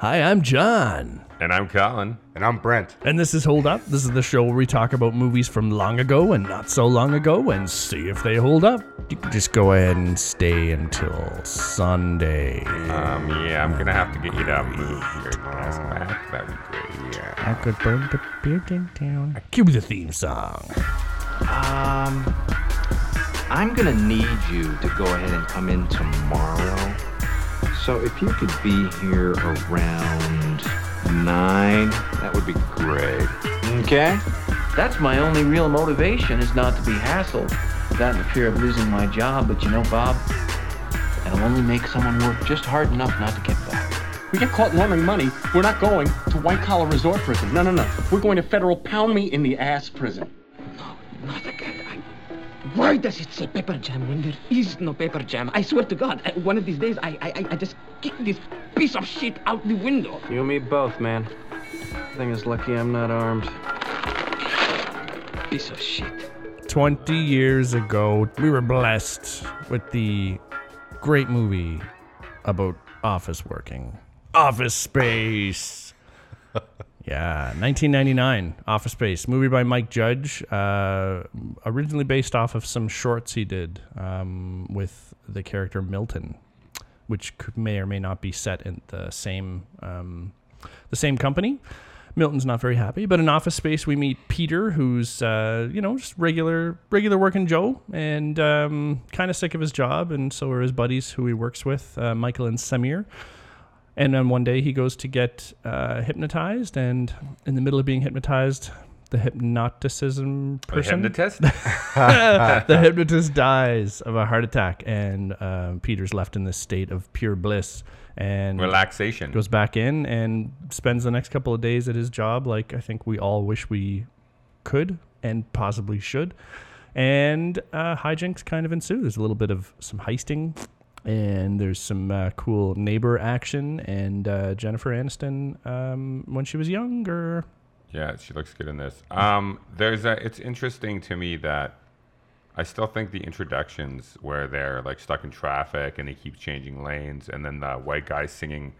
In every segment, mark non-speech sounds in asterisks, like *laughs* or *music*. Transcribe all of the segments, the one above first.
Hi, I'm John. And I'm Colin. And I'm Brent. And this is Hold Up. This is the show where we talk about movies from long ago and not so long ago and see if they hold up. You can just go ahead and stay until Sunday. Um, yeah, I'm gonna have to get you to move your desk back. That'd be great. Yeah. I could burn the building down. Cue the theme song. Um, I'm gonna need you to go ahead and come in tomorrow. So if you could be here around nine, that would be great. Okay? That's my only real motivation is not to be hassled. That and the fear of losing my job, but you know, Bob, that'll only make someone work just hard enough not to get back. We get caught laundering money, we're not going to white collar resort prison. No, no, no. We're going to federal pound me in the ass prison. Not again. I... Why does it say paper jam when there is no paper jam? I swear to God, I, one of these days I, I I just kick this piece of shit out the window. You and me both, man. Thing is lucky I'm not armed. Piece of shit. 20 years ago, we were blessed with the great movie about office working. Office Space. *laughs* yeah, 1999, Office Space, movie by Mike Judge, uh, originally based off of some shorts he did um, with the character Milton, which may or may not be set in the same um, the same company. Milton's not very happy, but in Office Space we meet Peter, who's uh, you know just regular regular working Joe, and um, kind of sick of his job, and so are his buddies who he works with, uh, Michael and Samir. And then one day he goes to get uh, hypnotized, and in the middle of being hypnotized, the hypnoticism The person, hypnotist? *laughs* *laughs* the hypnotist dies of a heart attack, and uh, Peter's left in this state of pure bliss and Relaxation. goes back in and spends the next couple of days at his job, like I think we all wish we could and possibly should. And uh, hijinks kind of ensue. There's a little bit of some heisting, and there's some uh, cool neighbor action. And uh, Jennifer Aniston, um, when she was younger, Yeah, she looks good in this. Um, there's a. It's interesting to me that I still think the introductions where they're like stuck in traffic and they keep changing lanes, and then the white guy singing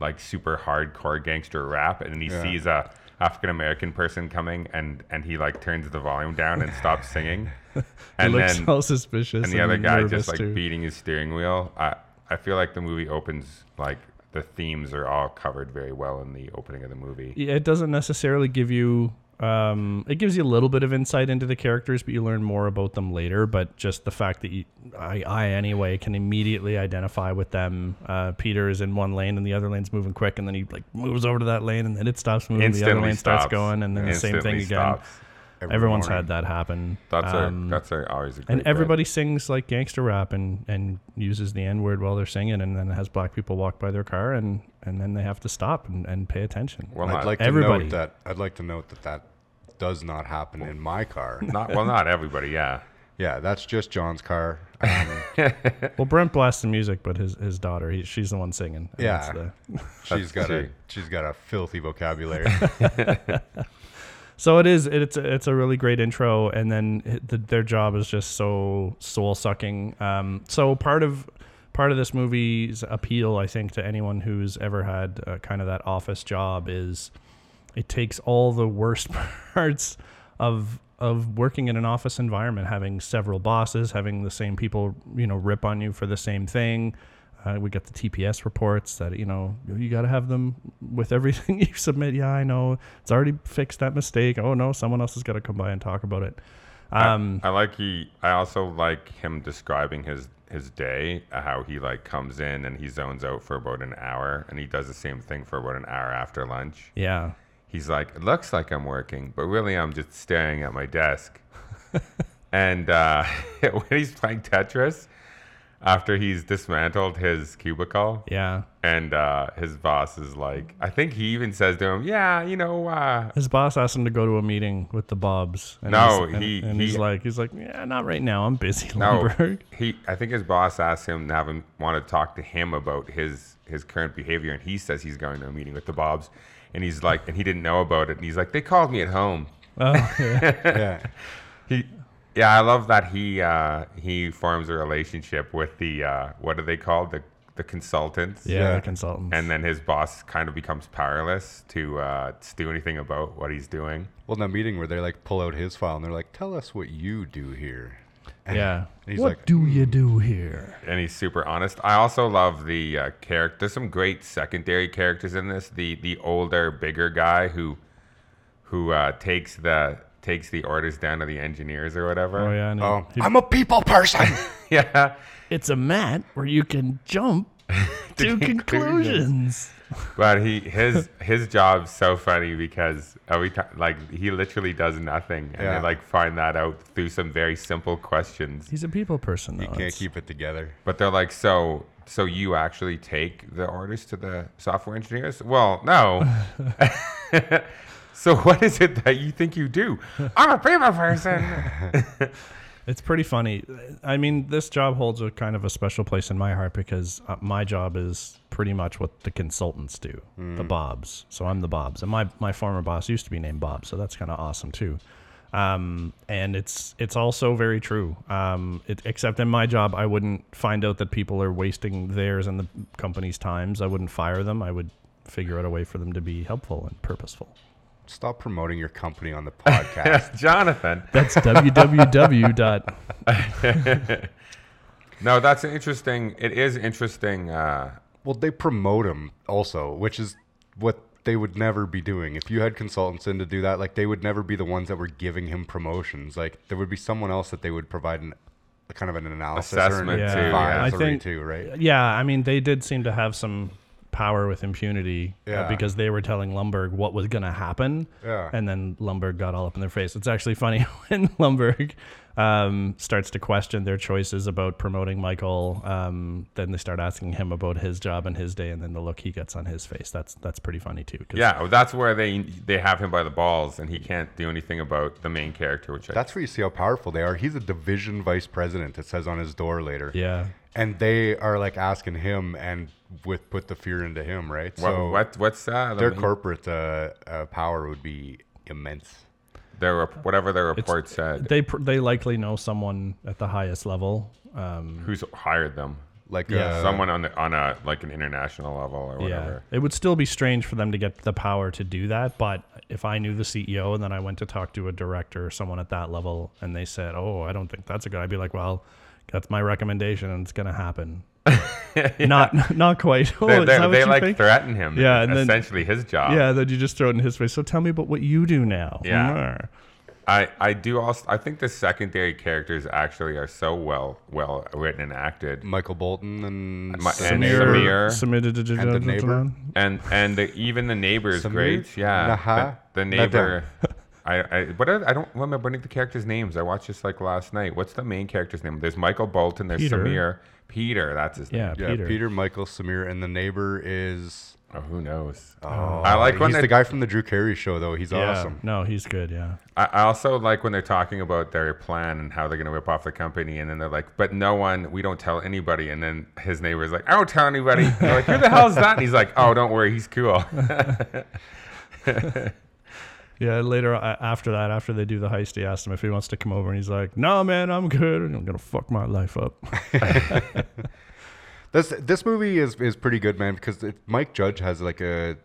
like super hardcore gangster rap, and then he Yeah. sees a African American person coming, and and he like turns the volume down and stops singing, *laughs* and he looks then all suspicious. and the other guy just like too. beating his steering wheel. I I feel like the movie opens like the themes are all covered very well in the opening of the movie. Yeah, it doesn't necessarily give you um, it gives you a little bit of insight into the characters, but you learn more about them later. But just the fact that you, I, I anyway, can immediately identify with them. Uh, Peter is in one lane and the other lane's moving quick, and then he like moves over to that lane, and then it stops moving. the other Instantly lane starts going, and then the same thing Instantly again. Stops. Every Everyone's morning. had that happen. That's Um, a that's a, always a great and bit. everybody sings like gangster rap and, and uses the N word while they're singing, and then has black people walk by their car, and, and then they have to stop and, and pay attention. Well, I'd not, like to note that I'd like to note that that does not happen in my car. *laughs* not well, not everybody. Yeah, yeah, that's just John's car. Um, *laughs* Well, Brent blasts the music, but his, his daughter, he, she's the one singing. Yeah. the- she's *laughs* got a she's got a filthy vocabulary. So it is. It's it's a really great intro, and then the, their job is just so soul sucking. Um, so part of part of this movie's appeal, I think, to anyone who's ever had uh, kind of that office job is it takes all the worst *laughs* parts of of working in an office environment, having several bosses, having the same people, you know, rip on you for the same thing. Uh, we got the TPS reports that you know you got to have them with everything *laughs* you submit. Yeah, I know it's already fixed that mistake. Oh no, someone else has got to come by and talk about it. Um, I like he. I also like him describing his his day, uh, how he like comes in and he zones out for about an hour, and he does the same thing for about an hour after lunch. yeah, He's like, it looks like I'm working, but really I'm just staring at my desk. *laughs* and uh, *laughs* when he's playing Tetris, after he's dismantled his cubicle, yeah. and uh, his boss is like, I think he even says to him, "Yeah, you know, uh, His boss asked him to go to a meeting with the Bobs. And No, he's- and, he- and he- he's like, he's like, yeah, not right now. I'm busy. No, Lumbergh. *laughs* he. I think his boss asked him to have him want to talk to him about his his current behavior, and he says he's going to a meeting with the Bobs, and he's like, and he didn't know about it, and he's like, they called me at home. Oh, yeah. *laughs* yeah, He, yeah, I love that he uh, he forms a relationship with the uh, what are they called the the consultants. Yeah, Yeah. the consultants. And then his boss kind of becomes powerless to uh, to do anything about what he's doing. Well, in that meeting where they like pull out his file and they're like, "Tell us what you do here." And yeah. he's what like, do you do here? and he's super honest. I also love the uh, character. There's some great secondary characters in this. The the older, bigger guy who who uh, takes the takes the orders down to the engineers or whatever. Oh yeah. and he- "Oh, he- I'm a people person." *laughs* yeah. it's a mat where you can jump *laughs* to conclusions. conclusions. But he his *laughs* his job's so funny because every time like he literally does nothing, and Yeah. they like find that out through some very simple questions. He's a people person though. you can't It's- keep it together. But they're like, so so you actually take the orders to the software engineers? Well, no. So what is it that you think you do? I'm a people person. *laughs* It's pretty funny. I mean, this job holds a kind of a special place in my heart because uh, my job is pretty much what the consultants do, the Bobs. So I'm the Bobs, and my my former boss used to be named Bob, so that's kind of awesome too. Um, and it's it's also very true. Um, it, except in my job, I wouldn't find out that people are wasting theirs and the company's times. I wouldn't fire them. I would figure out a way for them to be helpful and purposeful. Stop promoting your company on the *laughs* podcast. Jonathan. That's www. dot *laughs* No, that's interesting. It is interesting. Uh, well, they promote him also, which is what they would never be doing. If you had consultants in to do that, like they would never be the ones that were giving him promotions. Like there would be someone else that they would provide an, kind of an analysis or Assessment an too, yeah. I think- to, right? Yeah, I mean, they did seem to have some power with impunity uh, Yeah. because they were telling Lumbergh what was going to happen. Yeah. And then Lumbergh got all up in their face. It's actually funny *laughs* when Lumbergh um, starts to question their choices about promoting Michael. Um, then they start asking him about his job and his day, and then the look he gets on his face. That's that's pretty funny too. yeah, well, that's where they they have him by the balls, and he can't do anything about the main character, which I, That's where you see how powerful they are. He's a division vice president. It says on his door later. Yeah. And they are like asking him and with put the fear into him, right? what, so what what's the their main- corporate uh, uh, power would be immense. Their rep- whatever their report said. They pr- they likely know someone at the highest level. Um, Who's hired them? Like Yeah. uh, Someone on the on a like an international level or Yeah, whatever. it would still be strange for them to get the power to do that. But if I knew the CEO and then I went to talk to a director or someone at that level and they said, "Oh, I don't think that's a good," I'd be like, "Well, that's my recommendation and it's gonna happen." *laughs* Not not quite. Oh, They, is they, what they you like think? threaten him. Yeah, and then- essentially his job. Yeah, then you just throw it in his face. So tell me about what you do now. Yeah. I, I do also I think the secondary characters actually are so well well written and acted. Michael Bolton and My- and Samir. Samir. And the neighbor. and and the, even the neighbor is great. Yeah, Naha? the, the neighbor. I, I but I, I don't remember any of the characters' names. I watched this like last night. What's the main character's name? There's Michael Bolton. There's Peter. Samir. Peter. That's his Yeah, name. Yeah, Peter. Peter. Michael, Samir, and the neighbor is. Oh, who knows? Oh, I like when he's the guy from the Drew Carey show, though. He's Yeah. awesome. No, he's good. Yeah. I, I also like when they're talking about their plan and how they're going to rip off the company, and then they're like, "But no one, we don't tell anybody." And then his neighbor's like, "I don't tell anybody." They're like, "Who the hell's that?" And he's like, "Oh, don't worry, he's cool." *laughs* *laughs* Yeah, later uh, after that, after they do the heist, he asked him if he wants to come over, and he's like, "No, man, I'm good. I'm gonna fuck my life up." *laughs* This this movie is is pretty good, man, because it, Mike Judge has like a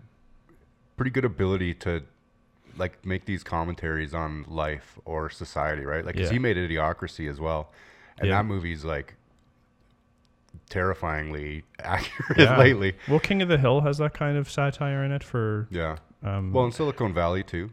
pretty good ability to like make these commentaries on life or society, right? Like 'cause Yeah. he made Idiocracy as well, and Yeah. that movie's like terrifyingly *laughs* accurate Yeah. lately. Well, King of the Hill has that kind of satire in it for. Yeah. Um, Well, in Silicon Valley too.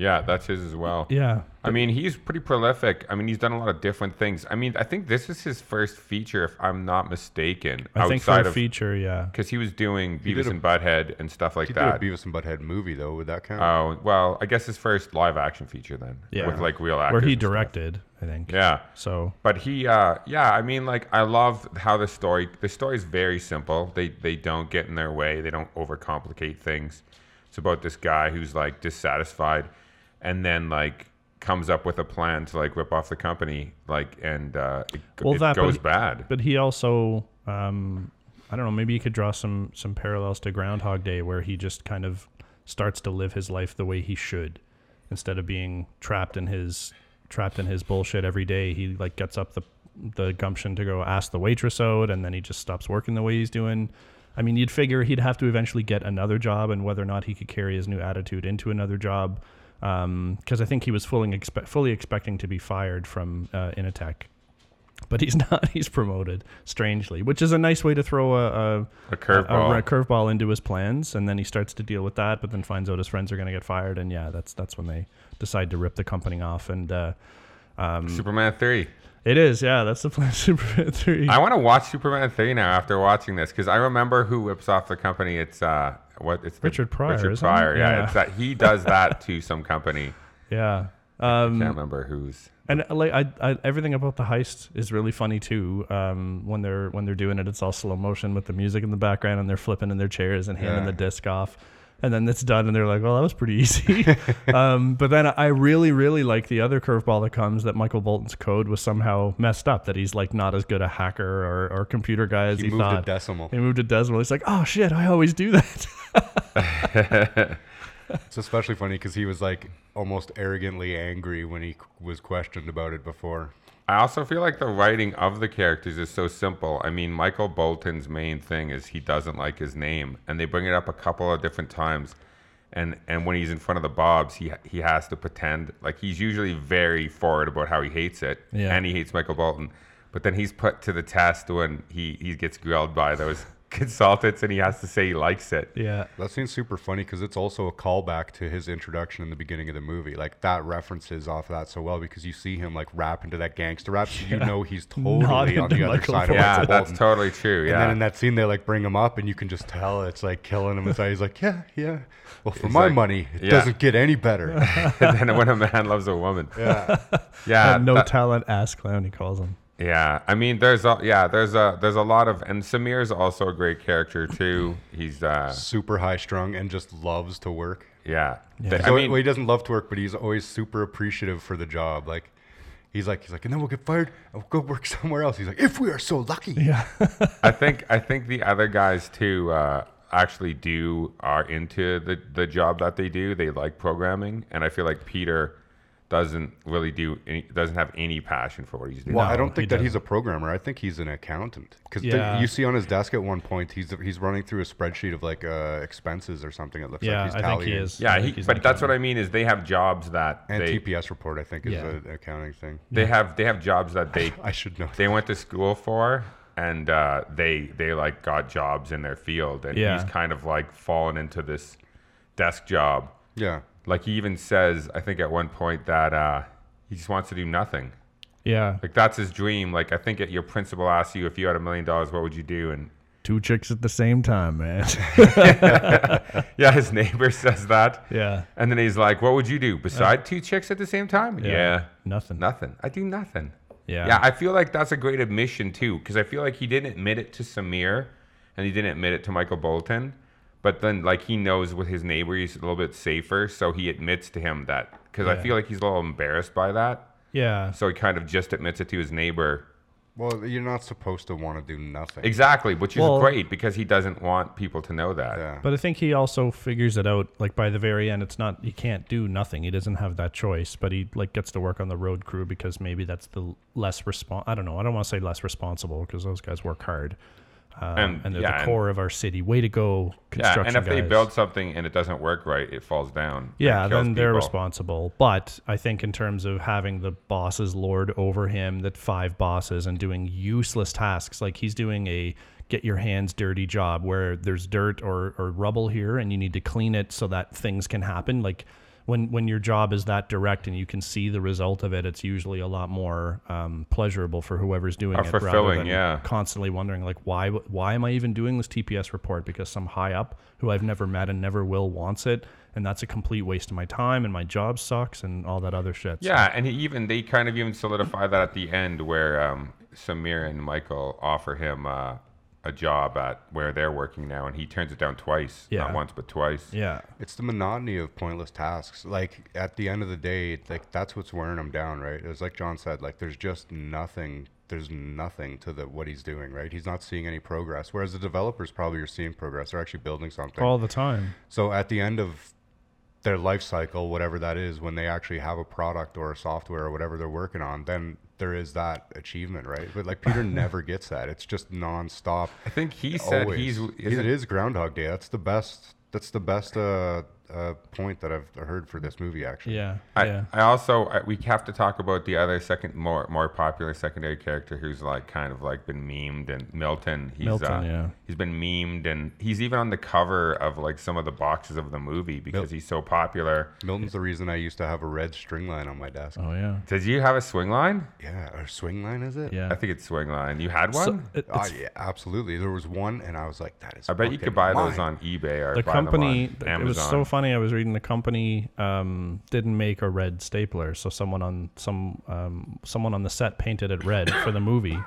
Yeah, that's his as well. yeah. I mean, he's pretty prolific. I mean, he's done a lot of different things. I mean, I think this is his first feature, if I'm not mistaken, I think for outside a of feature, yeah. because he was doing He Beavis a- and Butthead and stuff like He that. did a Beavis and Butthead movie though. Would that count? Oh well, I guess his first live action feature then, Yeah. with like real actors. Where he and stuff. directed, I think. Yeah, So but he, uh, yeah, I mean, like I love how the story. The story is very simple. They they don't get in their way. They don't overcomplicate things. It's about this guy who's like dissatisfied, and then like comes up with a plan to like rip off the company, like and uh, it, Well, it that- but goes he- bad. But he also, um, I don't know, maybe you could draw some some parallels to Groundhog Day, where he just kind of starts to live his life the way he should, instead of being trapped in his trapped in his bullshit every day. He like gets up the the gumption to go ask the waitress out, and then he just stops working the way he's doing. I mean, you'd figure he'd have to eventually get another job, and whether or not he could carry his new attitude into another job, because I think he was fully expe- fully expecting to be fired from uh, Initech. But he's *laughs* not. He's promoted, strangely, which is a nice way to throw a a, A curveball. a, a curveball into his plans, and then he starts to deal with that. But then finds out his friends are going to get fired, and yeah, that's that's when they decide to rip the company off. And uh, Superman 3. it is, yeah, that's the plan. *laughs* Superman three. I want to watch Superman 3 now after watching this because I remember who whips off the company. It's uh, what it's Richard Pryor, Richard? Pryor, yeah. Yeah. It's that he does that *laughs* to some company. yeah. Um, Can't remember who's. And uh, like I, I, everything about the heist is really funny too. Um, when they're when they're doing it, it's all slow motion with the music in the background, and they're flipping in their chairs and handing Yeah. the disc off, and then it's done, and they're like, "Well, that was pretty *laughs* easy." *laughs* um, but then I really, really like the other curveball that comes that Michael Bolton's code was somehow messed up. That he's like not as good a hacker or, or computer guy as He he, moved a decimal. He moved a decimal. He's like, "Oh shit, I always do that." *laughs* It's especially funny because he was like almost arrogantly angry when he was questioned about it before. I also feel like the writing of the characters is so simple. I mean, Michael Bolton's main thing is he doesn't like his name, and they bring it up a couple of different times. And and when he's in front of the Bobs, he he has to pretend like he's usually very forward about how he hates it, Yeah. and he hates Michael Bolton. But then he's put to the test when he he gets grilled by those consultants, and he has to say he likes it. yeah, That seems super funny because it's also a callback to his introduction in the beginning of the movie. Like that references off that so well because you see him like rap into that gangster rap, so you know he's totally on into the other Michael side of Yeah, Michael that's totally true. Yeah. And then in that scene, they like bring him up, and you can just tell it's like killing him inside. He's like, yeah, yeah. Well, for He's my like, money, it yeah. doesn't get any better. *laughs* and then when a man loves a woman, yeah. yeah, no that- talent ass clown he calls him. Yeah, I mean, there's a yeah, there's a there's a lot of, and Samir's also a great character too. He's uh, Super high strung and just loves to work. yeah. Yeah. The- So, I mean, well, he doesn't love to work, but he's always super appreciative for the job. Like, he's like, he's like, and then we'll get fired. and We'll go work *laughs* somewhere else. He's like, if we are so lucky. Yeah, *laughs* I think I think the other guys too uh, actually do are into the the job that they do. They like programming, and I feel like Peter doesn't really do any, doesn't have any passion for what he's doing. Well, I don't he think that he's doesn't. a programmer. I think he's an accountant. Because Yeah. you see on his desk at one point, he's he's running through a spreadsheet of like uh, expenses or something. It looks yeah, like he's I think he tallying. is. I yeah, think he, he's but that's what. I mean is they have jobs that And they TPS report, I think, is Yeah. an accounting thing. they have they have jobs that they *laughs* I should know. they went to school for and uh, they they like got jobs in their field and Yeah. he's kind of like fallen into this desk job Yeah. Like he even says i think at one point that uh, he just wants to do nothing. Yeah, like that's his dream. Like i think your principal asks you if you had a million dollars what would you do? And two chicks at the same time, man. *laughs* yeah his neighbor says that. Yeah, and then he's like what would you do? Beside two chicks at the same time? Yeah, nothing. nothing. I do nothing. Yeah. Yeah, I feel like that's a great admission too, because I feel like he didn't admit it to Samir, and he didn't admit it to Michael Bolton, but then like he knows with his neighbor he's a little bit safer, so he admits to him that because I feel like he's a little embarrassed by that, Yeah, so he kind of just admits it to his neighbor. Well, you're not supposed to want to do nothing. Exactly, which is Well- great because he doesn't want people to know that. Yeah. But I think he also figures it out. Like by the very end, it's not he can't do nothing. He doesn't have that choice. But he like gets to work on the road crew because maybe that's the less respon I don't know. I don't want to say less responsible because those guys work hard. Um, And- and, they're yeah, the and- core of our city. Way to go, Yeah, construction and if they build something and it doesn't work right, it falls down. Yeah, then they're people. responsible. But I think in terms of having the bosses lord over him, that five bosses, and doing useless tasks, like he's doing a get your hands dirty job where there's dirt or, or rubble here and you need to clean it so that things can happen. Like when when your job is that direct and you can see the result of it, it's usually a lot more um, pleasurable for whoever's doing Uh, it. rather fulfilling, than yeah. Constantly wondering like why why am I even doing this TPS report because some high up who I've never met and never will wants it, and that's a complete waste of my time and my job sucks and all that other shit. So- Yeah, and he even they kind of even solidify that at the end where um, Samir and Michael offer him uh, a job at where they're working now, and he turns it down twice, Yeah. not once but twice. yeah, It's the monotony of pointless tasks. Like at the end of the day, like that's what's wearing him down, right? It was like John said, like there's just nothing. There's nothing to the what he's doing, right? He's not seeing any progress. Whereas the developers probably are seeing progress. They're actually building something. all the time. So at the end of their life cycle, whatever that is, when they actually have a product or a software or whatever they're working on, then there is that achievement, right? But like Peter *laughs* never gets that. It's just nonstop. I think he said Always. he's. It Is it, is Groundhog Day. That's the best. That's the best uh, uh, point that I've heard for this movie. Actually, Yeah. I, yeah. I also I, we have to talk about the other second more more popular secondary character who's like kind of like been memed and Milton. He's Milton, uh, yeah. He's been memed and he's even on the cover of like some of the boxes of the movie because Mil- he's so popular. Milton's the reason I used to have a red string line on my desk. Oh yeah. Did you have a swing line? Yeah, or swing line is it? Yeah. I think it's swing line. You had one? So, it- Oh yeah, absolutely. There was one, and I was like, "That is." I bet you could buy those on eBay or the buy them company on Amazon. it was so funny i was reading the company um, didn't make a red stapler so someone on some um, someone on the set painted it red for the movie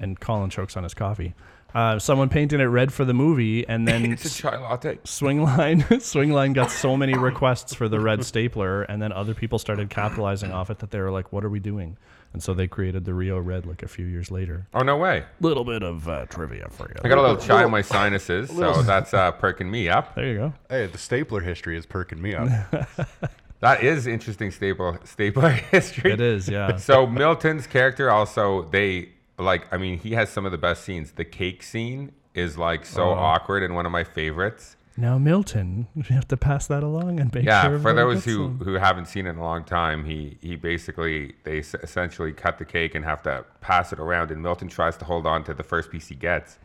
and colin chokes on his coffee uh, someone painted it red for the movie and then *laughs* it's a chai latte. swingline *laughs* swingline got so many requests for the red stapler and then other people started capitalizing off it that they were like what are we doing and so they created the rio red like a few years later Oh no way! little bit of uh, trivia for you I got a little chai in my sinuses, *laughs* so that's uh, perking me up. there you go Hey, the stapler history is perking me up. *laughs* That is interesting staple stapler *laughs* history. it is yeah So Milton's character also they like I mean he has some of the best scenes. The cake scene is like so awkward and one of my favorites. Now, Milton, *laughs* We have to pass that along and make Yeah, sure for those who, who haven't seen it in a long time, he he basically they s- essentially cut the cake and have to pass it around, and Milton tries to hold on to the first piece he gets,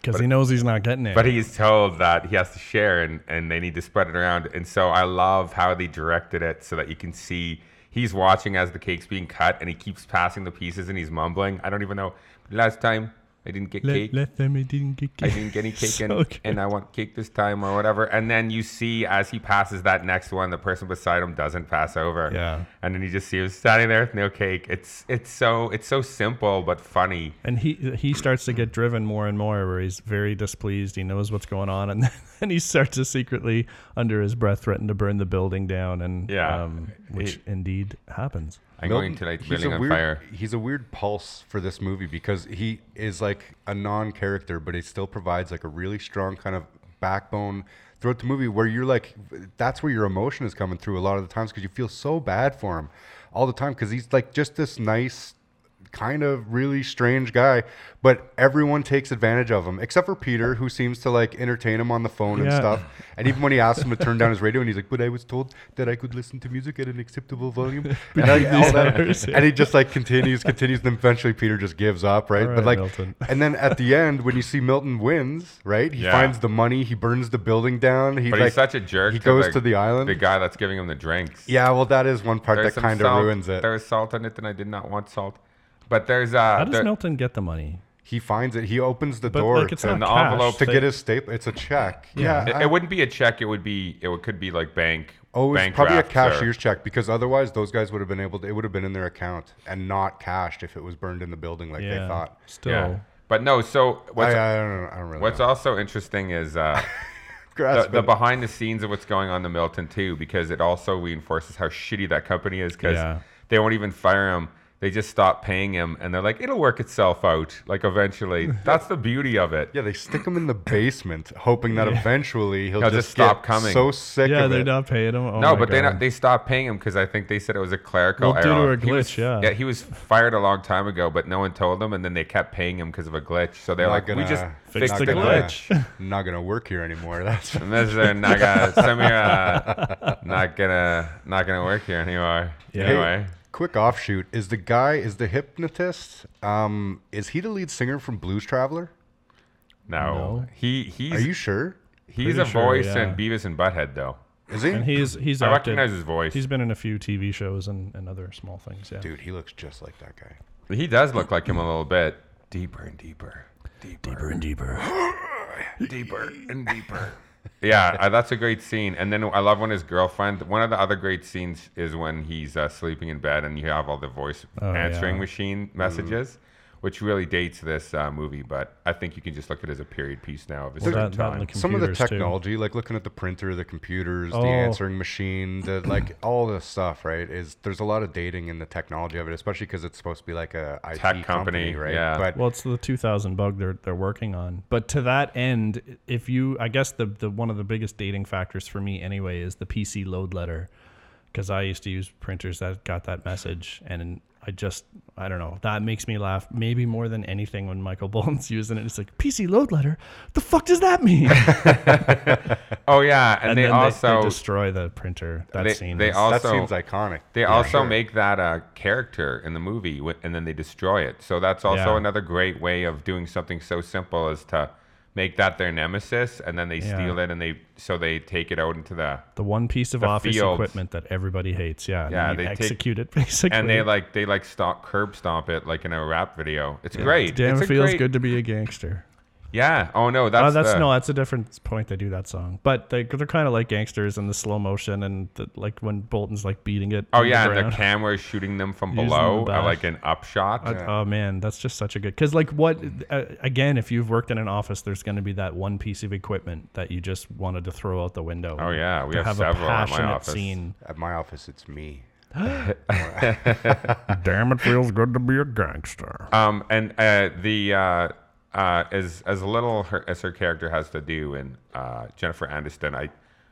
because he knows he's not getting it. but he's told that he has to share and and they need to spread it around. And so I love how they directed it so that you can see he's watching as the cake's being cut, and he keeps passing the pieces and he's mumbling. I don't even know. Last time I didn't get cake. let, let them, it didn't get cake. I didn't get any *laughs* cake So and, and I want cake this time or whatever. And then you see as he passes that next one, the person beside him doesn't pass over. Yeah. And then you just see him standing there with no cake. It's it's so it's so simple but funny. And he he starts to get driven more and more, where he's very displeased. He knows what's going on, and *laughs* then he starts to secretly, under his breath, threaten to burn the building down. And Yeah. um, which indeed happens. I'm going to light the building on weird, fire. He's a weird pulse for this movie because he is like a non-character, but he still provides like a really strong kind of backbone throughout the movie where you're like, that's where your emotion is coming through a lot of the times because you feel so bad for him all the time because he's like just this nice kind of really strange guy, but everyone takes advantage of him except for Peter, who seems to like entertain him on the phone and stuff. And even when he asks him to turn down his radio, and he's like, "But I was told that I could listen to music at an acceptable volume," *laughs* and, like, all that- *laughs* and he just like continues, continues, and then eventually Peter just gives up, right? All but like, Milton. and then at the end, when you see Milton wins, right? He Yeah. finds the money, he burns the building down. He But like, he's such a jerk. He to goes the, to the island. The guy that's giving him the drinks. yeah, well, that is one part There's that kind of ruins it. There was salt in it, and I did not want salt. But there's uh, How does there- Milton get the money? He finds it. He opens the But door like, it's to, not the cash. envelope to They- get his staple. It's a check. Yeah, it, I- it wouldn't be a check. It would be. It would, could be like bank. Oh, it's bank probably a drafts or- cashier's check because otherwise those guys would have been able to. It would have been in their account and not cashed if it was burned in the building like yeah, they thought. Still, Yeah. But no. So what's I, I don't. I don't really. what's know. also interesting is uh, *laughs* the, the behind the scenes of what's going on in Milton too, because it also reinforces how shitty that company is. Because Yeah. they won't even fire him; they just stop paying him, and they're like, "It'll work itself out." Like eventually, *laughs* that's the beauty of it. Yeah, they stick him in the basement, hoping that eventually he'll, He'll just, just stop get coming. So sick yeah, of they're it. not paying him. Oh no, my but they not, they stopped paying him because I think they said it was a clerical Well, due to a He was- glitch, yeah. yeah, he was fired a long time ago, but no one told him, and then they kept paying him because of a glitch. So they're Not like, "We just gonna- fixed not the gonna- glitch." *laughs* Not gonna work here anymore. That's this is not gonna, *laughs* uh, not gonna, not gonna work here anymore. Yeah. Anyway, quick offshoot. Is the guy is the hypnotist? Um, is he the lead singer from Blues Traveler? no, No. he he's Are you sure? he's Pretty a sure, voice yeah. in Beavis and Butthead though. Is he? and he's he's I acted, recognize his voice. He's been in a few TV shows and, and other small things. Yeah, Dude, he looks just like that guy. He does look like him a little bit. Deeper and deeper, deeper, and deeper. *gasps* deeper and deeper. Yeah, uh, that's a great scene. And then I love when his girlfriend. One of the other great scenes is when he's uh, sleeping in bed and you have all the voice Oh, answering yeah. machine messages, which really dates this uh, movie. But I think you can just look at it as a period piece now of its Well, own that- that time. the Some of the computers, too. technology, like looking at the printer, the computers, Oh. the answering machine, the *clears throat* like all this stuff, right? Is there's a lot of dating in the technology of it, especially because it's supposed to be like a IT Tech company, right? yeah. But Well, it's the 2000 bug they're they're working on. But to that end, if you, I guess the the one of the biggest dating factors for me anyway is the PC load letter, because I used to use printers that got that message, and I just I don't know. That makes me laugh maybe more than anything when Michael *laughs* Bolton's using it. It's like PC load letter. The fuck does that mean? *laughs* Oh yeah, and, and they then also they, destroy the printer. That they, scene. they is- also that seems iconic. They also make that a character in the movie, and then they destroy it. So that's also Yeah. another great way of doing something so simple as to make that their nemesis, and then they Yeah. steal it, and they so they take it out into the the one piece of office fields. equipment that everybody hates. Yeah. Yeah, they take- execute it basically. *laughs* and they like they like stomp curb stomp it like in a rap video. It's great. Damn, it's it feels great- good to be a gangster. Yeah. Oh no, that's oh, that's the- no, that's a different point. They do that song, but they they're kind of like gangsters in the slow motion and the, like when Bolton's like beating it. Oh yeah, the and the camera is shooting them from Using below the at like an upshot. I- Oh man, that's just such a good. Because like what? Uh, again, if you've worked in an office, there's going to be that one piece of equipment that you just wanted to throw out the window. Oh, yeah, we to have have a several at my office. scene. At my office, it's me. *gasps* *laughs* Damn, it feels good to be a gangster. Um, and uh, the uh, as as little her, as her character has to do, in uh, Jennifer Aniston, I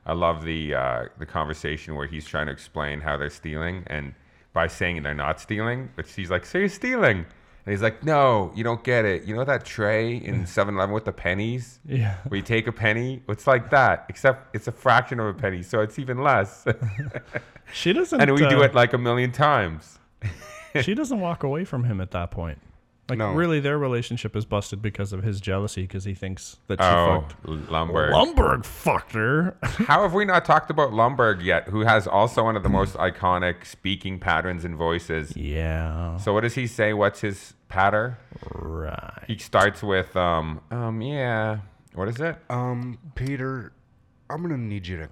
I love the uh, the conversation where he's trying to explain how they're stealing, and by saying they're not stealing, but she's like, "So you're stealing." And he's like, no, you don't get it. You know that tray in *laughs* 7-Eleven with the pennies? Yeah. Where you take a penny? It's like that, except it's a fraction of a penny, so it's even less. *laughs* She doesn't. and we do uh, it like a million times. she doesn't walk away from him at that point. Like No. really, their relationship is busted because of his jealousy because he thinks that she Oh, fucked. Lumbergh. Lumbergh fucked her. *laughs* How have we not talked about Lumbergh yet, who has also one of the most iconic speaking patterns and voices? yeah. So what does he say? What's his patter? Right. He starts with um um yeah. What is it? Um, Peter, I'm gonna need you to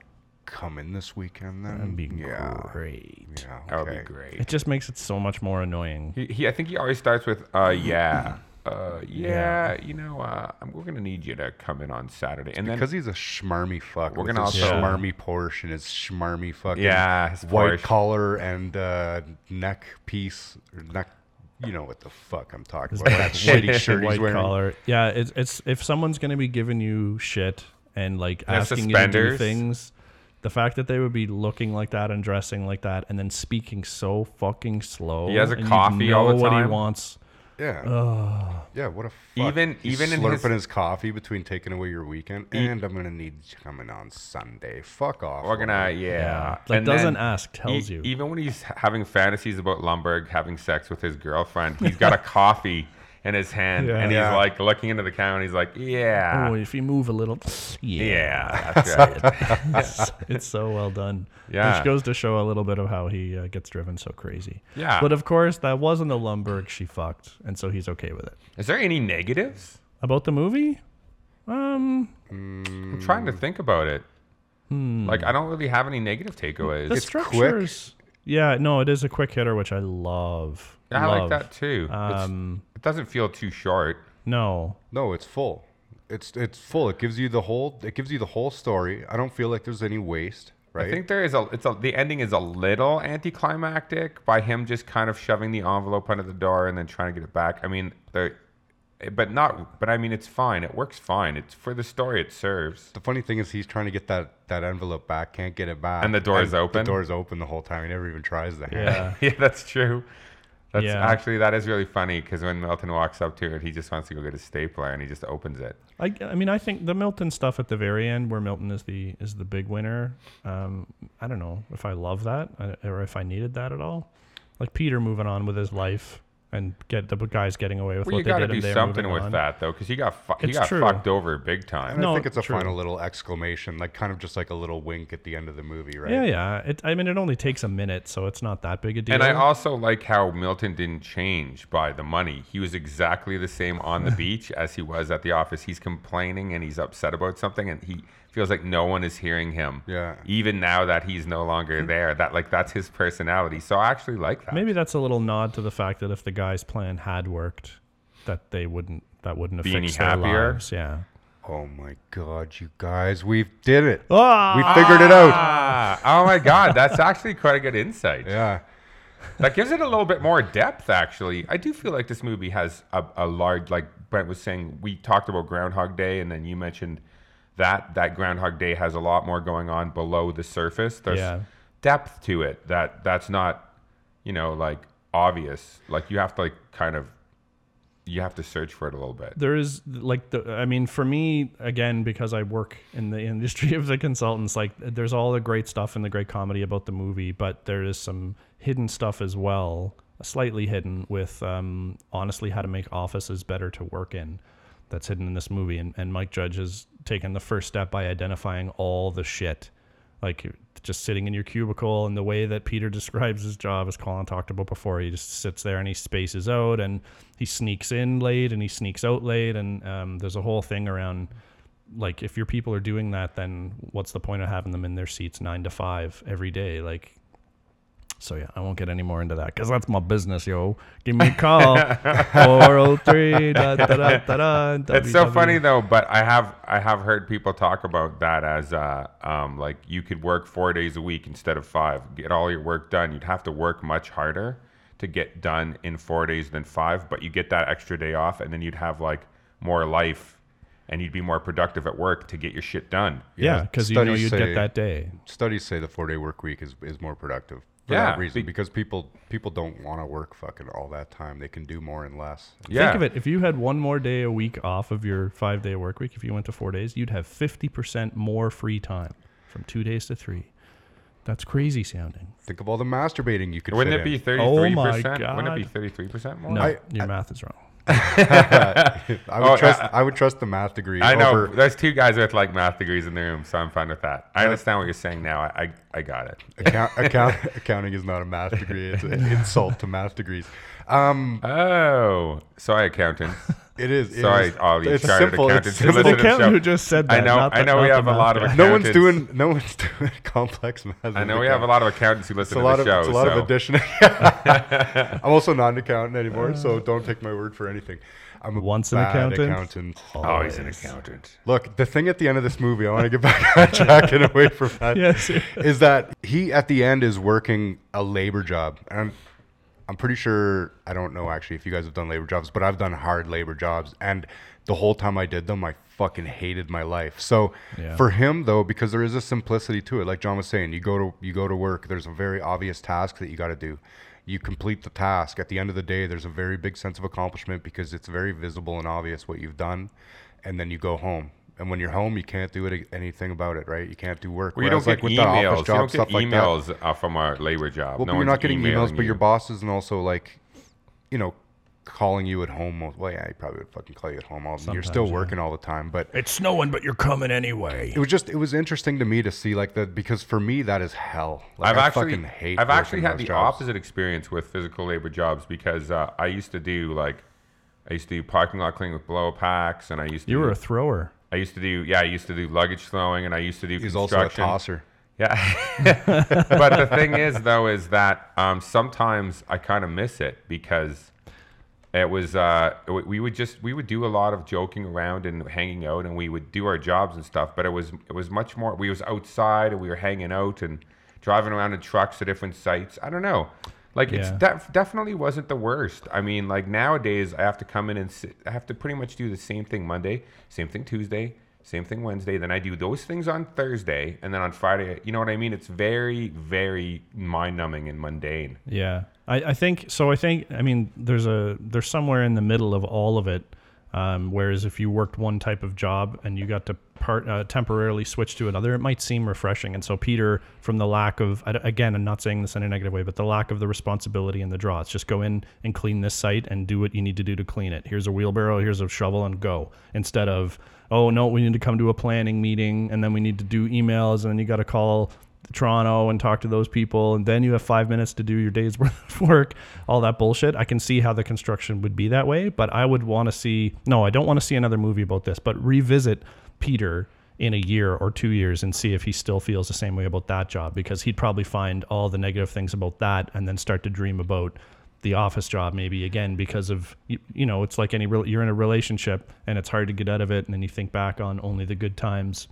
come in this weekend. Then That'd be yeah, great. yeah, That would okay. be great. It just makes it so much more annoying. He, he I think he always starts with uh *clears throat* yeah. Uh yeah, you know, uh I'm- we're gonna need you to come in on Saturday. And then Because he's a schmarmy fuck. We're with gonna his also- schmarmy Porsche and his schmarmy fucking Yeah, his white Porsche. collar and uh, neck piece or neck. You know what the fuck I'm talking about? That shitty shirt he's white wearing. collar. Yeah, it's it's if someone's gonna be giving you shit and like And asking you to do suspenders. things, the fact that they would be looking like that and dressing like that and then speaking so fucking slow. He has a and you coffee all the know what he wants. Yeah. Yeah. What a fuck. Even- He's even in slurping his- his, coffee between taking away your weekend, and I'm gonna need you coming on Sunday. Fuck off. We're gonna, Lumbergh. yeah. Like, And doesn't ask, tells e- you. Even when he's having fantasies about Lumbergh having sex with his girlfriend, he's got a *laughs* coffee in his hand, Yeah. and he's Yeah. like looking into the camera, and he's like, "Yeah, Oh, if you move a little, yeah, yeah, that's right." *laughs* it's, it's so well done. Yeah. Which goes to show a little bit of how he uh, gets driven so crazy. Yeah. But of course, that wasn't the Lumbergh she fucked, and so he's okay with it. Is there any negatives? About the movie? Um, I'm trying to think about it. Like, I don't really have any negative takeaways. the It's quick. structures. Yeah, no, it is a quick hitter, which I love. Yeah, I like Love. that too. It's- Um, it doesn't feel too short. no, No, it's full. It's it's full. It gives you the whole. It gives you the whole story. I don't feel like there's any waste. Right. I think there is a. It's a. The ending is a little anticlimactic by him just kind of shoving the envelope under the door and then trying to get it back. I mean, the, but not. But I mean, it's fine. It works fine. It's for the story. It serves. the funny thing is he's trying to get that that envelope back, can't get it back, And the door is open? The door is open the whole time. He never even tries the hand. yeah, yeah, that's true. That's Yeah. actually that is really funny because when Milton walks up to it, he just wants to go get a stapler and he just opens it. I, I mean, I think the Milton stuff at the very end, where Milton is the is the big winner. Um, I don't know if I love that uh, or if I needed that at all. Like Peter moving on with his life and get the guys getting away with Well, what you they got to did. do and something with on. that though, because he got fu- he got true. fucked over big time. And time. I think it's a true. final little exclamation, like kind of just like a little wink at the end of the movie, right? Yeah, yeah. It, I mean, it only takes a minute, so it's not that big a deal. And I also like how Milton didn't change by the money. He was exactly the same on the *laughs* beach as he was at the office. He's complaining and he's upset about something, and he feels like no one is hearing him. Yeah. Even now that he's no longer there, that like that's his personality. So I actually like that. Maybe that's a little nod to the fact that if the guy's plan had worked, that they wouldn't that wouldn't have Be any fixed their happier? lives. Yeah. Oh my god, you guys, we did it. Ah! we figured it out. Ah, oh my God, that's actually quite a good insight. Yeah. That gives it a little bit more depth, actually. I do feel like this movie has a, a large, like Brent was saying, we talked about Groundhog Day, and then you mentioned that that Groundhog Day has a lot more going on below the surface. There's Yeah. depth to it that that's not, you know, like obvious. Like you have to like kind of you have to search for it a little bit. there is like the i mean for me again because i work in the *laughs* industry of the consultants like there's all the great stuff and the great comedy about the movie but there is some hidden stuff as well slightly hidden with um, honestly how to make offices better to work in that's hidden in this movie and, and mike judge has taken the first step by identifying all the shit. Like just sitting in your cubicle and the way that Peter *laughs* describes his job as Colin talked about before he just sits there and he spaces out and he sneaks in late and he sneaks out late. And um, there's a whole thing around like if your people are doing that then what's the point of having them in their seats nine to five every day? Like so yeah I won't get any more into that because that's my business yo give me a call *laughs* 403 da, da, da, da, da, It's so funny though, but I have I have heard people talk about that as uh, um, like you could work four days a week instead of five, get all your work done. You'd have to work much harder to get done in four days than five, but you get that extra day off, and then you'd have like more life, and you'd be more productive at work to get your shit done. yeah because you know you'd say- get that day Studies say the four day work week is, is more productive. For Yeah, that reason, be- because people people don't want to work fucking all that time. They can do more and less. Yeah. Think of it. If you had one more day a week off of your five day work week, if you went to four days, you'd have 50% more free time from two days to three. That's crazy sounding. Think of all the masturbating you could. Wouldn't fit it be in. thirty Oh three my percent? Wouldn't it be thirty three percent more? No, I- your math is wrong. *laughs* I would Oh, trust. uh, I would trust the math degree. I know Over there's two guys with like math degrees in the room, so I'm fine with that. I understand what you're saying now. I I, I got it. account, *laughs* account, accounting is not a math degree. It's an insult to math degrees. Um, Oh, sorry, accountants. *laughs* it is. it Sorry, is- all you it's chartered simple. accountants It's It's an listen the accountant who just said that. I know. I know. not We have a lot of guy. No one's doing. No one's *laughs* doing complex math. I know we have a lot of accountants who It's listen a to lot the of. show. It's a lot so. of addition. *laughs* I'm also not an accountant anymore, so don't take my word for anything. I'm a Once an accountant? accountant. Oh, he's an accountant. Look, the thing at the end of this movie, I want to get back on track and away from that. Yes. Is that he at the end is working a labor job. And I'm, pretty sure, I don't know actually if you guys have done labor jobs, but I've done hard labor jobs. And the whole time I did them, I fucking hated my life. So Yeah. for him though, because there is a simplicity to it, like John was saying, you go to you go to work, there's a very obvious task that you got to do. You complete the task. At the end of the day, there's a very big sense of accomplishment because it's very visible and obvious what you've done, and then you go home. And when you're home, you can't do it, anything about it, right? You can't do work. Well, you don't Whereas, get with the emails. office You don't get stuff like that, emails uh, from our labor job. well, no but you're one's not getting emails, emailing but you. your bosses and also like, you know, calling you at home. most- Well, yeah, he probably would fucking call you at home. All, the time. you're still Sometimes, yeah. working all the time, but It's snowing, but you're coming anyway. it was just it was interesting to me to see like that because for me that is hell. Like, I've I actually, fucking hate. I've actually working had the jobs. opposite experience with physical labor jobs because uh, I used to do like, I used to do parking lot cleaning with blow packs, and I used to. You were a thrower. I used to do yeah, I used to do luggage throwing, and I used to do He's also a construction. tosser. *laughs* Yeah. *laughs* but the thing is, though, is that um, sometimes I kind of miss it because it was uh, we- we would just we would do a lot of joking around and hanging out, and we would do our jobs and stuff. But it was it was much more. We was outside and we were hanging out and driving around in trucks to different sites. I don't know. Like it's Yeah. def- definitely wasn't the worst. I mean, like nowadays I have to come in and sit, I have to pretty much do the same thing Monday, same thing Tuesday, same thing Wednesday. Then I do those things on Thursday, and then on Friday, you know what I mean? It's very, very mind numbing and mundane. Yeah, I, I think so. I think I mean there's a there's somewhere in the middle of all of it. Um, whereas if you worked one type of job and you got to part uh, temporarily switch to another, it might seem refreshing. And so Peter, from the lack of again, I'm not saying this in a negative way, but the lack of the responsibility and the draw. It's just go in and clean this site and do what you need to do to clean it. Here's a wheelbarrow, here's a shovel, and go. Instead of oh no, we need to come to a planning meeting and then we need to do emails and then you got to call Toronto and talk to those people, and then you have five minutes to do your day's *laughs* worth of work, all that bullshit. I can see how the construction would be that way, but I would want to see no, I don't want to see another movie about this, but revisit Peter in a year or two years and see if he still feels the same way about that job because he'd probably find all the negative things about that and then start to dream about the office job maybe again because of you, you know it's like any real you're in a relationship and it's hard to get out of it and then you think back on only the good times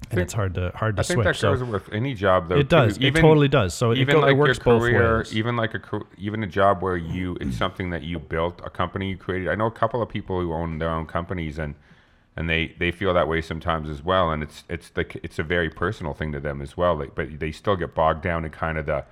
and think- it's hard to hard to I think switch that so with any job, though. it does. too. it totally does. So it, even go, like it works your career, even like a even a job where you it's something that you built, a company you created. I know a couple of people who own their own companies and and they they feel that way sometimes as well. And it's it's the it's a very personal thing to them as well. Like, but they still get bogged down in kind of the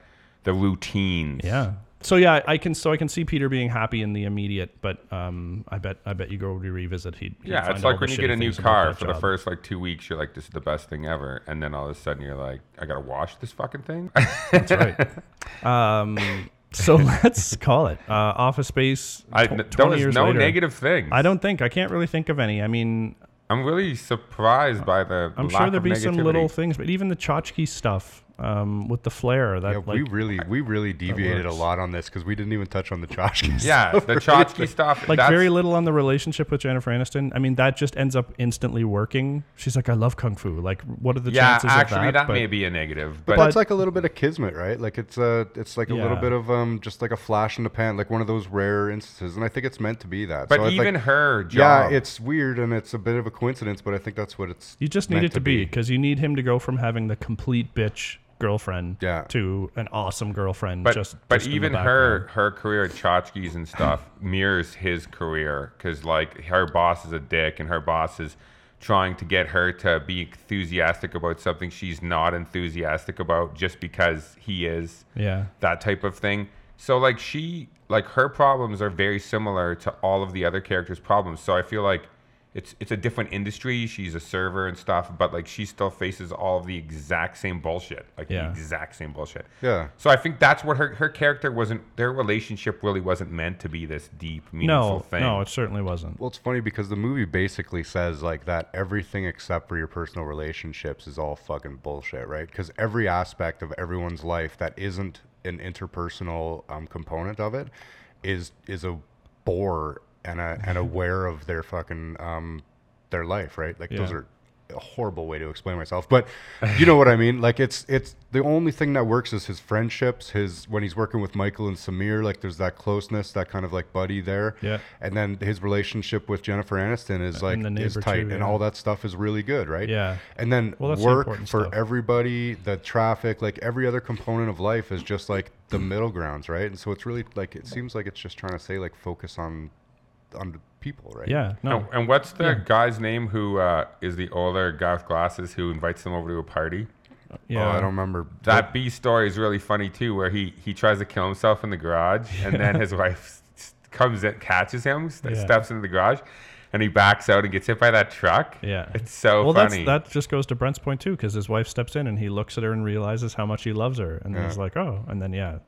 the routines. yeah. So yeah, I can so I can see Peter being happy in the immediate, but um, I bet I bet you go to revisit. He'd, he'd Yeah, it's like when you get a new car for the first like two weeks, you're like, "This is the best thing ever," and then all of a sudden you're like, "I gotta wash this fucking thing." That's right. *laughs* Um, so *laughs* let's call it uh, Office Space. I, tw- 20 there was no later. negative things. I don't think I can't really think of any. I mean, I'm really surprised by the. I'm sure there'd of be some little things, but even the tchotchke stuff um, with the flair that Yeah, like we really we really deviated a lot on this because we didn't even touch on the Chotchkie's. Yeah, the Trotsky stuff. like that's, very little on the relationship with Jennifer Aniston. I mean, that just ends up instantly working. She's like, I love kung fu. Like, what are the Yeah, chances actually, of that, that? may be a negative, But, but, that's like a little bit of kismet, right? Like it's uh it's like a little bit of um just like a flash in the pan, like one of those rare instances, and I think it's meant to be that. but So even like, her yeah, it's weird and it's a bit of a coincidence, but I think that's what it's. You just need meant it to be because you need him to go from having the complete bitch girlfriend Yeah. to an awesome girlfriend. but just but just even her her career at Chotchkie's and stuff *laughs* mirrors his career because like her boss is a dick and her boss is trying to get her to be enthusiastic about something she's not enthusiastic about just because he is Yeah. that type of thing so like she like her problems are very similar to all of the other characters problems so i feel like it's it's a different industry she's a server and stuff but like she still faces all of the exact same bullshit like Yeah. the exact same bullshit Yeah. so I think that's what her her character wasn't. Their relationship really wasn't meant to be this deep, meaningful No, thing. no, it certainly wasn't. Well, it's funny because the movie basically says like that everything except for your personal relationships is all fucking bullshit, right? Because every aspect of everyone's life that isn't an interpersonal um, component of it is is a bore and a and aware of their fucking um, their life, right? Like those are a horrible way to explain myself, but you know what I mean. Like it's it's the only thing that works is his friendships, his when he's working with Michael and Samir. Like there's that closeness, that kind of like buddy there. Yeah. And then his relationship with Jennifer Aniston is like is tight, too, and yeah. all that stuff is really good, right? Yeah. And then Well, work for stuff. everybody, the traffic, like every other component of life is just like the middle grounds, right? And so it's really like it seems like it's just trying to say like focus on on the people, right? Yeah, no. And, and what's the Yeah. guy's name who uh, is the older guy with glasses who invites them over to a party? yeah. Oh, I don't remember That B story is really funny too, where he he tries to kill himself in the garage, and then his wife comes in, catches him, st- Yeah. steps into the garage, and he backs out and gets hit by that truck. Yeah. it's so well, funny. that's that just goes to Brent's point too, because his wife steps in and he looks at her and realizes how much he loves her, and then he's like, oh, and then yeah,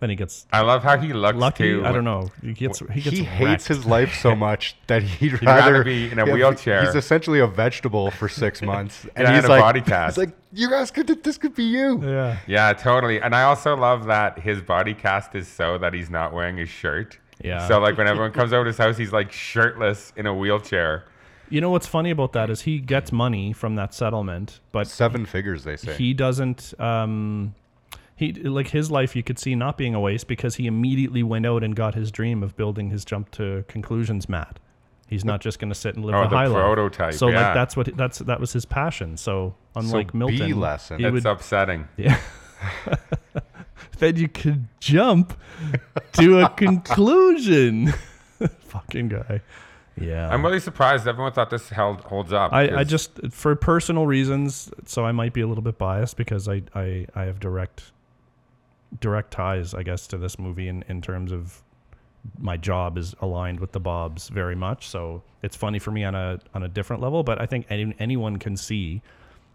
then he gets I love how he looks lucky. too. I don't know. He gets he gets he hates his life so *laughs* much that he'd rather rather, be in a *laughs* wheelchair. He's essentially a vegetable for six *laughs* months, and Yeah, he's a like, body cast. He's like, you guys could, this could be you. Yeah. Yeah, totally. And I also love that his body cast is so that he's not wearing his shirt. Yeah. So like when everyone comes over to his house, he's like shirtless in a wheelchair. You know what's funny about that is he gets money from that settlement, but Seven figures, they say. he doesn't. Um, he like his life you could see not being a waste because he immediately went out and got his dream of building his jump to conclusions mat. He's not just going to sit and live Oh, the the high life. So yeah. like that's what that's that was his passion. So unlike B Milton, lesson. It's would upsetting. *laughs* yeah. *laughs* then you could jump to a *laughs* conclusion. Fucking guy. Yeah. I'm really surprised everyone thought this held holds up. I, I just for personal reasons, so I might be a little bit biased because I, I, I have direct direct ties, I guess, to this movie in, in terms of my job is aligned with the Bobs very much. So it's funny for me on a on a different level, but I think any, anyone can see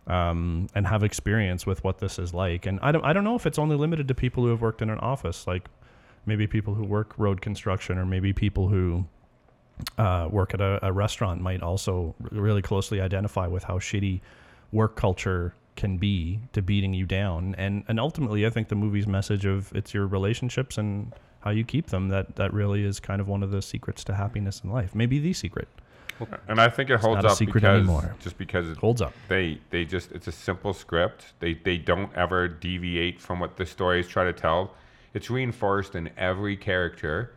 um, and have experience with what this is like. And I don't I don't know if it's only limited to people who have worked in an office, like maybe people who work road construction or maybe people who uh, work at a, a restaurant might also really closely identify with how shitty work culture can be to beating you down and and ultimately I think the movie's message of it's your relationships and how you keep them that that really is kind of one of the secrets to happiness in life maybe the secret and I think it holds up secret because anymore. just because it, holds up they they just it's a simple script. They they don't ever deviate from what the stories try to tell. It's reinforced in every character,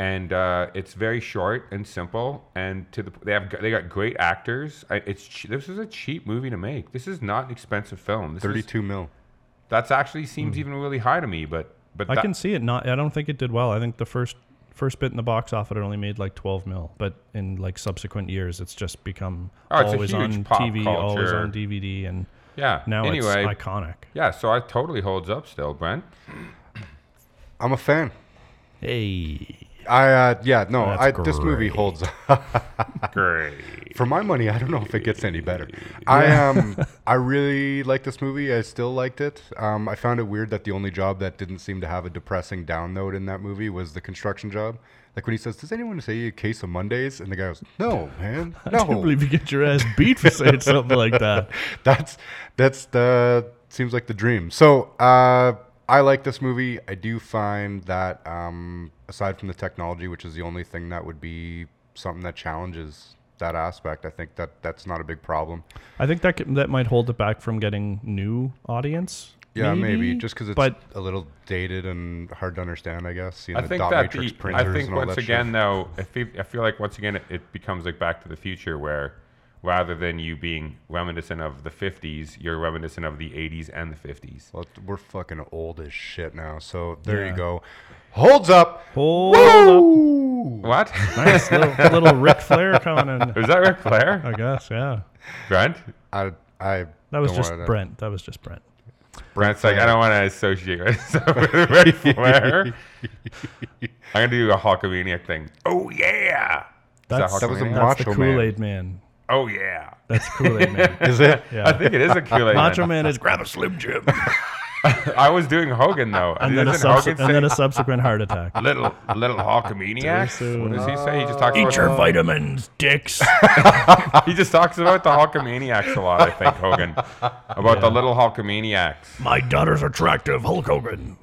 and uh, it's very short and simple. And to the they have they got great actors. I, it's this is a cheap movie to make. This is not an expensive film. This is, Thirty-two mil. that's actually seems even really high to me. But but. I that- can see it not I don't think it did well I think the first first bit in the box office it only made like 12 mil but in like subsequent years it's just become Oh, it's always on pop TV always culture. on DVD and yeah. now anyway, it's iconic yeah. So it totally holds up still, Brent. I'm a fan. Hey. I uh, yeah no I this movie holds *laughs* Great. for my money. I don't know if it gets any better. I um *laughs* I really like this movie. I still liked it. Um, I found it weird that the only job that didn't seem to have a depressing down note in that movie was the construction job. Like when he says, "Does anyone say a case of Mondays?" and the guy goes, "No, man, no." *laughs* I can't believe you get your ass beat for saying something like that. that's that's the seems like the dream. So uh, I like this movie. I do find that um, aside from the technology, which is the only thing that would be something that challenges that aspect, I think that that's not a big problem. I think that could, that might hold it back from getting new audience. Yeah, maybe, just because it's But a little dated and hard to understand. I guess. You know, I think dot that matrix the, I printers think and all once that again shit. though, I feel, I feel like once again it, it becomes like Back to the Future where rather than you being reminiscent of the 50s, you're reminiscent of the 80s and the 50s. Well, we're fucking old as shit now. So there Yeah. you go. Holds up. hold up. What? Nice little, *laughs* little Ric Flair coming in. Is that Ric Flair? I guess, yeah. Brent? I I That was just Brent. That was just Brent. Brent's like, I don't want to associate myself *laughs* with Ric Flair. *laughs* I'm gonna do a Hulkamaniac thing. Oh yeah. That's, That was a Hulkamaniac? that's the Macho Man. Kool Aid Man. Oh yeah. That's Kool Aid Man. *laughs* Is it? Yeah. I think it is a Kool-Aid. Macho Man. Man is grab a Slim Jim. *laughs* I was doing Hogan though. and, then a Doesn't subse- Hogan and then a subsequent heart attack. *laughs* little little Hulkamaniacs? Too soon. What does he say? He just talks Eat about your vitamins, dicks. He just talks about the Hulkamaniacs a lot, I think, Hogan. About the little Hulkamaniacs. My daughter's attractive, Hulk Hogan.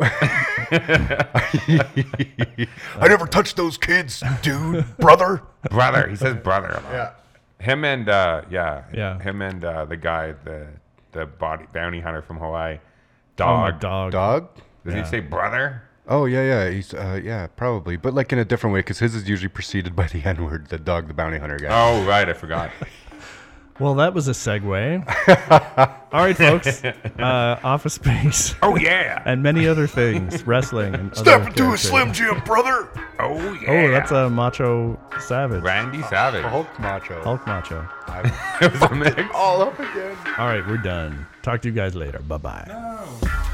I never touched those kids, dude, brother. Brother. He says brother a lot. Yeah. Him and uh yeah. Yeah. Him and uh, the guy, the the body bounty hunter from Hawaii. Oh, Dog. dog. Dog. Does he say brother? Oh yeah, yeah. He's uh, yeah, probably, but like in a different way because his is usually preceded by the N word, the dog, the bounty hunter guy. Oh right, I forgot. *laughs* Well, that was a segue. *laughs* All right, folks. Uh, Office Space Oh yeah. *laughs* and many other things, wrestling. And Step other into a. Slim Jim, brother. Oh yeah. Oh, that's a Macho Savage. Randy Savage. Hulk macho. Hulk Macho. *laughs* it was a mix. All up again. All right, we're done. Talk to you guys later. Bye bye.